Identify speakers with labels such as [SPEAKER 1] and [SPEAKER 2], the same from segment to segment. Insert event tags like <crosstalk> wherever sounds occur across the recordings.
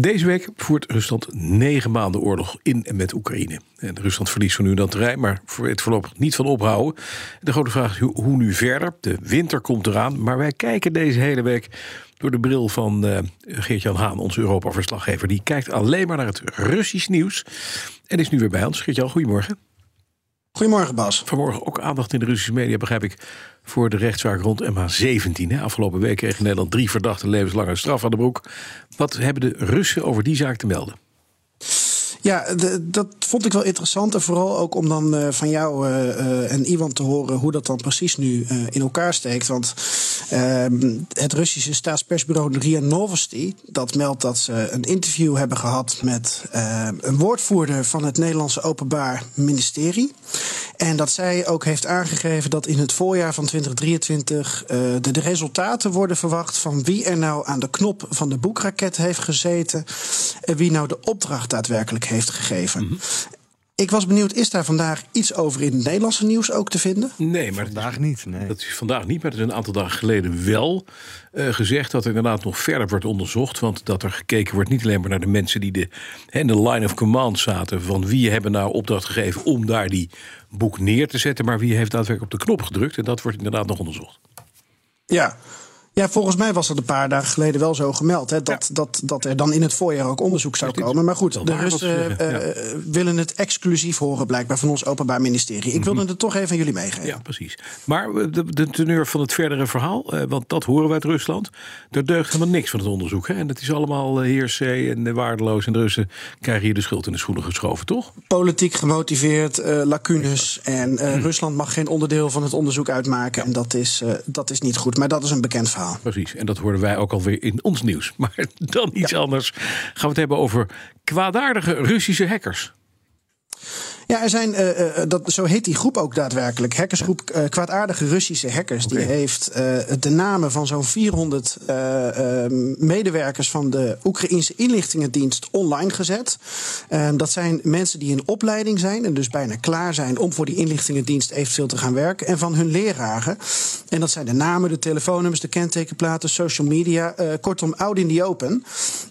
[SPEAKER 1] Deze week voert Rusland negen maanden oorlog in en met Oekraïne. En Rusland verliest van nu dan terrein, maar het voorlopig niet van ophouden. De grote vraag is hoe nu verder. De winter komt eraan, maar wij kijken deze hele week door de bril van uh, Geert-Jan Haan, onze Europa-verslaggever. Die kijkt alleen maar naar het Russisch nieuws en is nu weer bij ons. Geert-Jan, goedemorgen.
[SPEAKER 2] Goedemorgen, Bas.
[SPEAKER 1] Vanmorgen ook aandacht in de Russische media, begrijp ik, voor de rechtszaak rond MH17. Afgelopen week kreeg Nederland drie verdachten levenslange straf aan de broek. Wat hebben de Russen over die zaak te melden?
[SPEAKER 2] Ja, dat vond ik wel interessant. En vooral ook om dan uh, van jou uh, en Iwan te horen hoe dat dan precies nu in elkaar steekt. Want ehm, het Russische staatspersbureau RIA Novosti... dat meldt dat ze een interview hebben gehad met een woordvoerder... van het Nederlandse Openbaar Ministerie. En dat zij ook heeft aangegeven dat in het voorjaar van 2023... de, de resultaten worden verwacht van wie er nou aan de knop van de boekraket heeft gezeten... en wie nou de opdracht daadwerkelijk heeft gegeven. Mhm. Ik was benieuwd, is daar vandaag iets over in het Nederlandse nieuws ook te vinden?
[SPEAKER 1] Nee, maar
[SPEAKER 3] vandaag is, niet. Nee.
[SPEAKER 1] Dat is vandaag niet, maar het is een aantal dagen geleden wel uh, gezegd dat er inderdaad nog verder wordt onderzocht. Want dat er gekeken wordt niet alleen maar naar de mensen die de, in de line of command zaten. van wie hebben nou opdracht gegeven om daar die boek neer te zetten. maar wie heeft daadwerkelijk op de knop gedrukt. En dat wordt inderdaad nog onderzocht.
[SPEAKER 2] Ja, ja, volgens mij was dat een paar dagen geleden wel zo gemeld. Hè, dat, dat, dat er dan in het voorjaar ook onderzoek zou komen. Maar goed, de Russen uh, willen het exclusief horen, blijkbaar van ons Openbaar Ministerie. Ik wilde mhm. het toch even aan jullie meegeven.
[SPEAKER 1] Ja, precies. Maar de, de teneur van het verdere verhaal, uh, want dat horen we uit Rusland. Er deugt helemaal niks van het onderzoek. Hè? En het is allemaal heersee en waardeloos. En de Russen krijgen hier de schuld in de schoenen geschoven, toch?
[SPEAKER 2] Politiek gemotiveerd, lacunes. En mhm. Rusland mag geen onderdeel van het onderzoek uitmaken. En dat is, dat is niet goed. Maar dat is een bekend verhaal.
[SPEAKER 1] Precies, en dat hoorden wij ook alweer in ons nieuws. <laughs> Maar dan iets anders. Gaan we het hebben over kwaadaardige Russische hackers.
[SPEAKER 2] Ja, er zijn, uh, dat, zo heet die groep ook daadwerkelijk. Hackersgroep uh, kwaadaardige Russische hackers. Die heeft uh, de namen van zo'n 400 medewerkers van de Oekraïnse inlichtingendienst online gezet. dat zijn mensen die in opleiding zijn en dus bijna klaar zijn om voor die inlichtingendienst eventueel te gaan werken. En van hun leraren. En dat zijn de namen, de telefoonnummers, de kentekenplaten, social media. kortom, out in the open.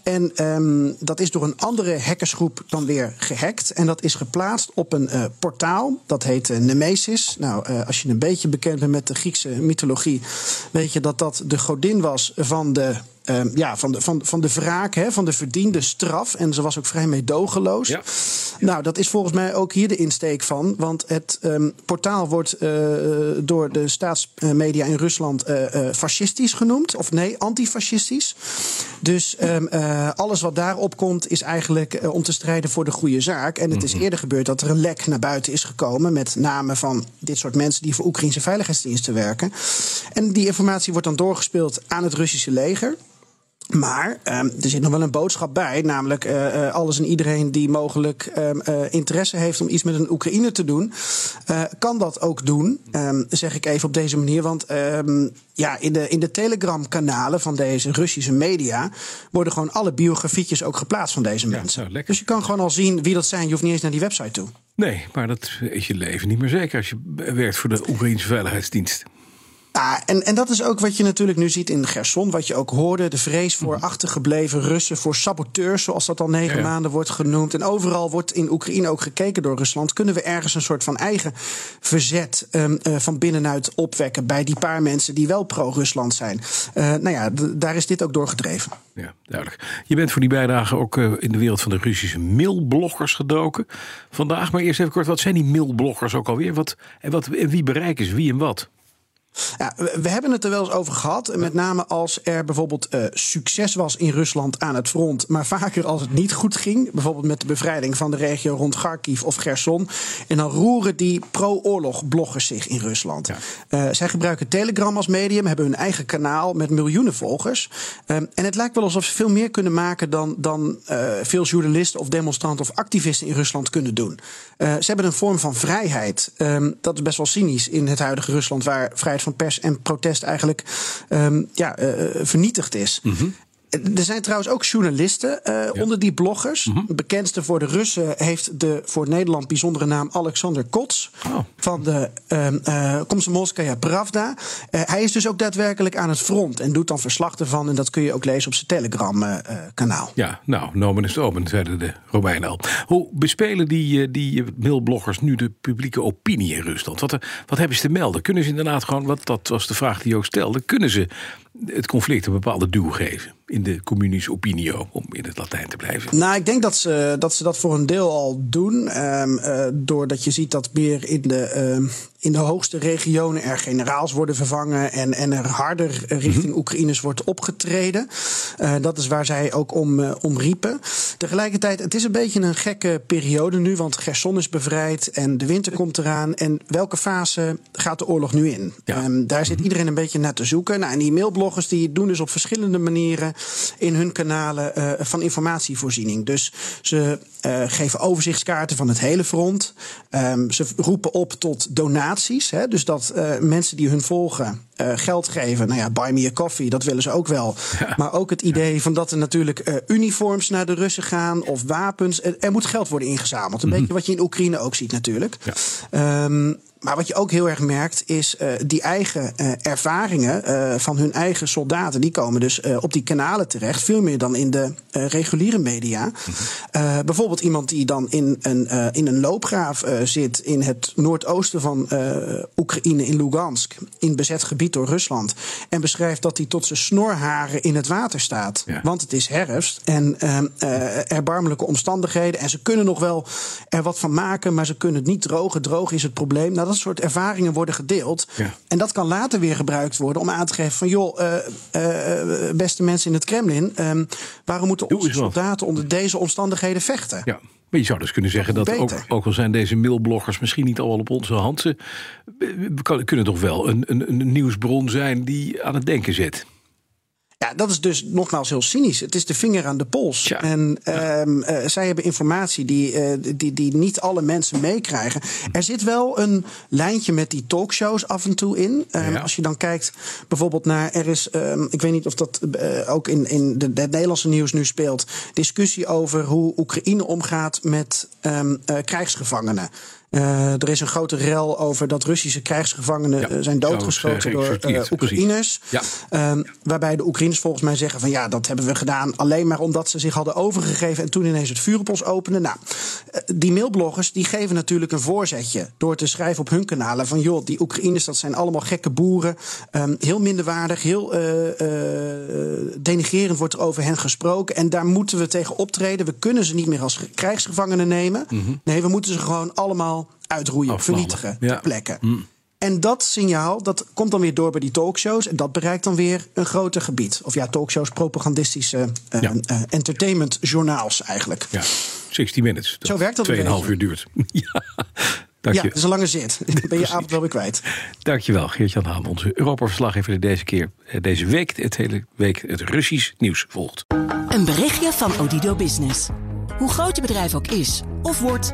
[SPEAKER 2] En um, dat is door een andere hackersgroep dan weer gehackt. En dat is geplaatst op op een uh, portaal. Dat heet uh, Nemesis. Nou, uh, als je een beetje bekend bent met de Griekse mythologie, weet je dat dat de godin was van de Um, ja, van, de, van, van de wraak, hè, van de verdiende straf. En ze was ook vrij meedogenloos. Ja. Nou, dat is volgens mij ook hier de insteek van. Want het um, portaal wordt uh, door de staatsmedia in Rusland uh, uh, fascistisch genoemd. Of nee, antifascistisch. Dus um, alles wat daarop komt is eigenlijk om te strijden voor de goede zaak. En het is mhm. eerder gebeurd dat er een lek naar buiten is gekomen. met namen van dit soort mensen die voor Oekraïnse veiligheidsdiensten werken. En die informatie wordt dan doorgespeeld aan het Russische leger. Maar um, er zit nog wel een boodschap bij, namelijk uh, alles en iedereen die mogelijk um, uh, interesse heeft om iets met een Oekraïne te doen, kan dat ook doen, um, zeg ik even op deze manier. Want ja, in de, in de Telegram-kanalen van deze Russische media worden gewoon alle biografietjes ook geplaatst van deze mensen. Nou, dus je kan gewoon al zien wie dat zijn. Je hoeft niet eens naar die website toe.
[SPEAKER 1] Nee, maar dat is je leven niet meer zeker als je werkt voor de Oekraïnse Veiligheidsdienst.
[SPEAKER 2] Ja, en, en dat is ook wat je natuurlijk nu ziet in Gerson. Wat je ook hoorde. De vrees voor mhm. achtergebleven Russen. Voor saboteurs, zoals dat al negen maanden wordt genoemd. En overal wordt in Oekraïne ook gekeken door Rusland. Kunnen we ergens een soort van eigen verzet um, uh, van binnenuit opwekken. bij die paar mensen die wel pro-Rusland zijn? Uh, nou ja, daar is dit ook door gedreven.
[SPEAKER 1] Ja, duidelijk. Je bent voor die bijdrage ook uh, in de wereld van de Russische mailbloggers gedoken. Vandaag, maar eerst even kort. Wat zijn die mailbloggers ook alweer? Wat, en, wat, en wie bereiken ze? Wie en wat?
[SPEAKER 2] Ja, we hebben het er wel eens over gehad. Met name als er bijvoorbeeld uh, succes was in Rusland aan het front. Maar vaker als het niet goed ging. Bijvoorbeeld met de bevrijding van de regio rond Kharkiv of Gerson. En dan roeren die pro-oorlog bloggers zich in Rusland. Uh, zij gebruiken Telegram als medium. Hebben hun eigen kanaal met miljoenen volgers. Um, en het lijkt wel alsof ze veel meer kunnen maken dan, dan uh, veel journalisten of demonstranten of activisten in Rusland kunnen doen. ze hebben een vorm van vrijheid. Um, dat is best wel cynisch in het huidige Rusland waar vrijheid van pers en protest eigenlijk ehm, ja, vernietigd is. Er zijn trouwens ook journalisten uh, onder die bloggers. Mm -hmm. Bekendste voor de Russen heeft de voor Nederland bijzondere naam Alexander Kots. Oh. Van de uh, uh, Komsomolskaya Pravda. Uh, hij is dus ook daadwerkelijk aan het front en doet dan verslag ervan. En dat kun je ook lezen op zijn Telegram-kanaal.
[SPEAKER 1] ja, nou, nomen is omen, zeiden de Romeinen al. Hoe bespelen die, die mailbloggers nu de publieke opinie in Rusland? Wat, wat hebben ze te melden? Kunnen ze inderdaad gewoon, wat, dat was de vraag die je ook stelde, kunnen ze het conflict een bepaalde duw geven in de communische opinio, om in het Latijn te blijven?
[SPEAKER 2] Nou, ik denk dat ze dat, ze dat voor een deel al doen. Um, uh, doordat je ziet dat meer in de, uh, in de hoogste regionen er generaals worden vervangen en, en er harder richting -hmm. Oekraïners wordt opgetreden. Uh, dat is waar zij ook om, uh, om riepen. Tegelijkertijd, het is een beetje een gekke periode nu, want Gerson is bevrijd en de winter komt eraan. En welke fase gaat de oorlog nu in? Ja. Um, daar zit iedereen een beetje naar te zoeken. Nou, en die mailbloggers die doen dus op verschillende manieren in hun kanalen uh, van informatievoorziening. Dus ze geven overzichtskaarten van het hele front. Um, ze roepen op tot donaties. Hè, dus dat uh, mensen die hun volgen uh, geld geven. Nou ja, buy me a coffee, dat willen ze ook wel. Ja. Maar ook het idee van dat er natuurlijk uh, uniforms naar de Russen gaan of wapens. Er, er moet geld worden ingezameld. Een mm -hmm. beetje wat je in Oekraïne ook ziet natuurlijk. Ja. Um, maar wat je ook heel erg merkt, is uh, die eigen uh, ervaringen uh, van hun eigen soldaten. Die komen dus op die kanalen terecht. Veel meer dan in de reguliere media. Bijvoorbeeld iemand die dan in een, in een loopgraaf zit in het noordoosten van Oekraïne, in Lugansk. In bezet gebied door Rusland. En beschrijft dat hij tot zijn snorharen in het water staat. Ja. Want het is herfst en erbarmelijke omstandigheden. En ze kunnen nog wel er wat van maken, maar ze kunnen het niet drogen. Droog is het probleem. Nou, dat soort ervaringen worden gedeeld. Ja. En dat kan later weer gebruikt worden om aan te geven van joh, uh, uh, beste mensen in het Kremlin, um, waarom moeten onze soldaten onder deze omstandigheden vechten?
[SPEAKER 1] Ja. Maar je zou dus kunnen zeggen dat ook, ook, al zijn deze mailbloggers misschien niet al op onze hand, ze kunnen toch wel een, een, een nieuwsbron zijn die aan het denken zet.
[SPEAKER 2] Ja, dat is dus nogmaals heel cynisch. Het is de vinger aan de pols. Ja. En ja. Um, uh, zij hebben informatie die, uh, die, die niet alle mensen meekrijgen. Er zit wel een lijntje met die talkshows af en toe in. Um, ja. Als je dan kijkt bijvoorbeeld naar. Er is, um, ik weet niet of dat uh, ook in, in de, het Nederlandse nieuws nu speelt. Discussie over hoe Oekraïne omgaat met krijgsgevangenen. Uh, er is een grote rel over dat Russische krijgsgevangenen ja, zijn doodgeschoten door uh, Oekraïners. Ja. Um, waarbij de Oekraïners volgens mij zeggen van ja, dat hebben we gedaan alleen maar omdat ze zich hadden overgegeven en toen ineens het vuur op ons openden. Nou, uh, die mailbloggers die geven natuurlijk een voorzetje door te schrijven op hun kanalen van joh, die Oekraïners dat zijn allemaal gekke boeren. Um, heel minderwaardig, heel denigerend wordt er over hen gesproken. En daar moeten we tegen optreden. We kunnen ze niet meer als krijgsgevangenen nemen. Mm -hmm. Nee, we moeten ze gewoon allemaal uitroeien, Afvallen. vernietigen, ja. plekken. Mm. En dat signaal dat komt dan weer door bij die talkshows. En dat bereikt dan weer een groter gebied. Of ja, talkshows, propagandistische uh, ja. uh, entertainmentjournaals eigenlijk.
[SPEAKER 1] Ja, 60 minutes.
[SPEAKER 2] Zo werkt dat.
[SPEAKER 1] Tweeënhalf uur duurt. <laughs> ja.
[SPEAKER 2] Dank je. Ja, dat is een lange zit. <laughs> Dan ben je avond wel weer kwijt.
[SPEAKER 1] Dankjewel, Geert-Jan Haan. Onze Europa-verslaggever deze keer, deze week, het hele week, het Russisch nieuws volgt.
[SPEAKER 4] Een berichtje van Odido Business. Hoe groot je bedrijf ook is of wordt...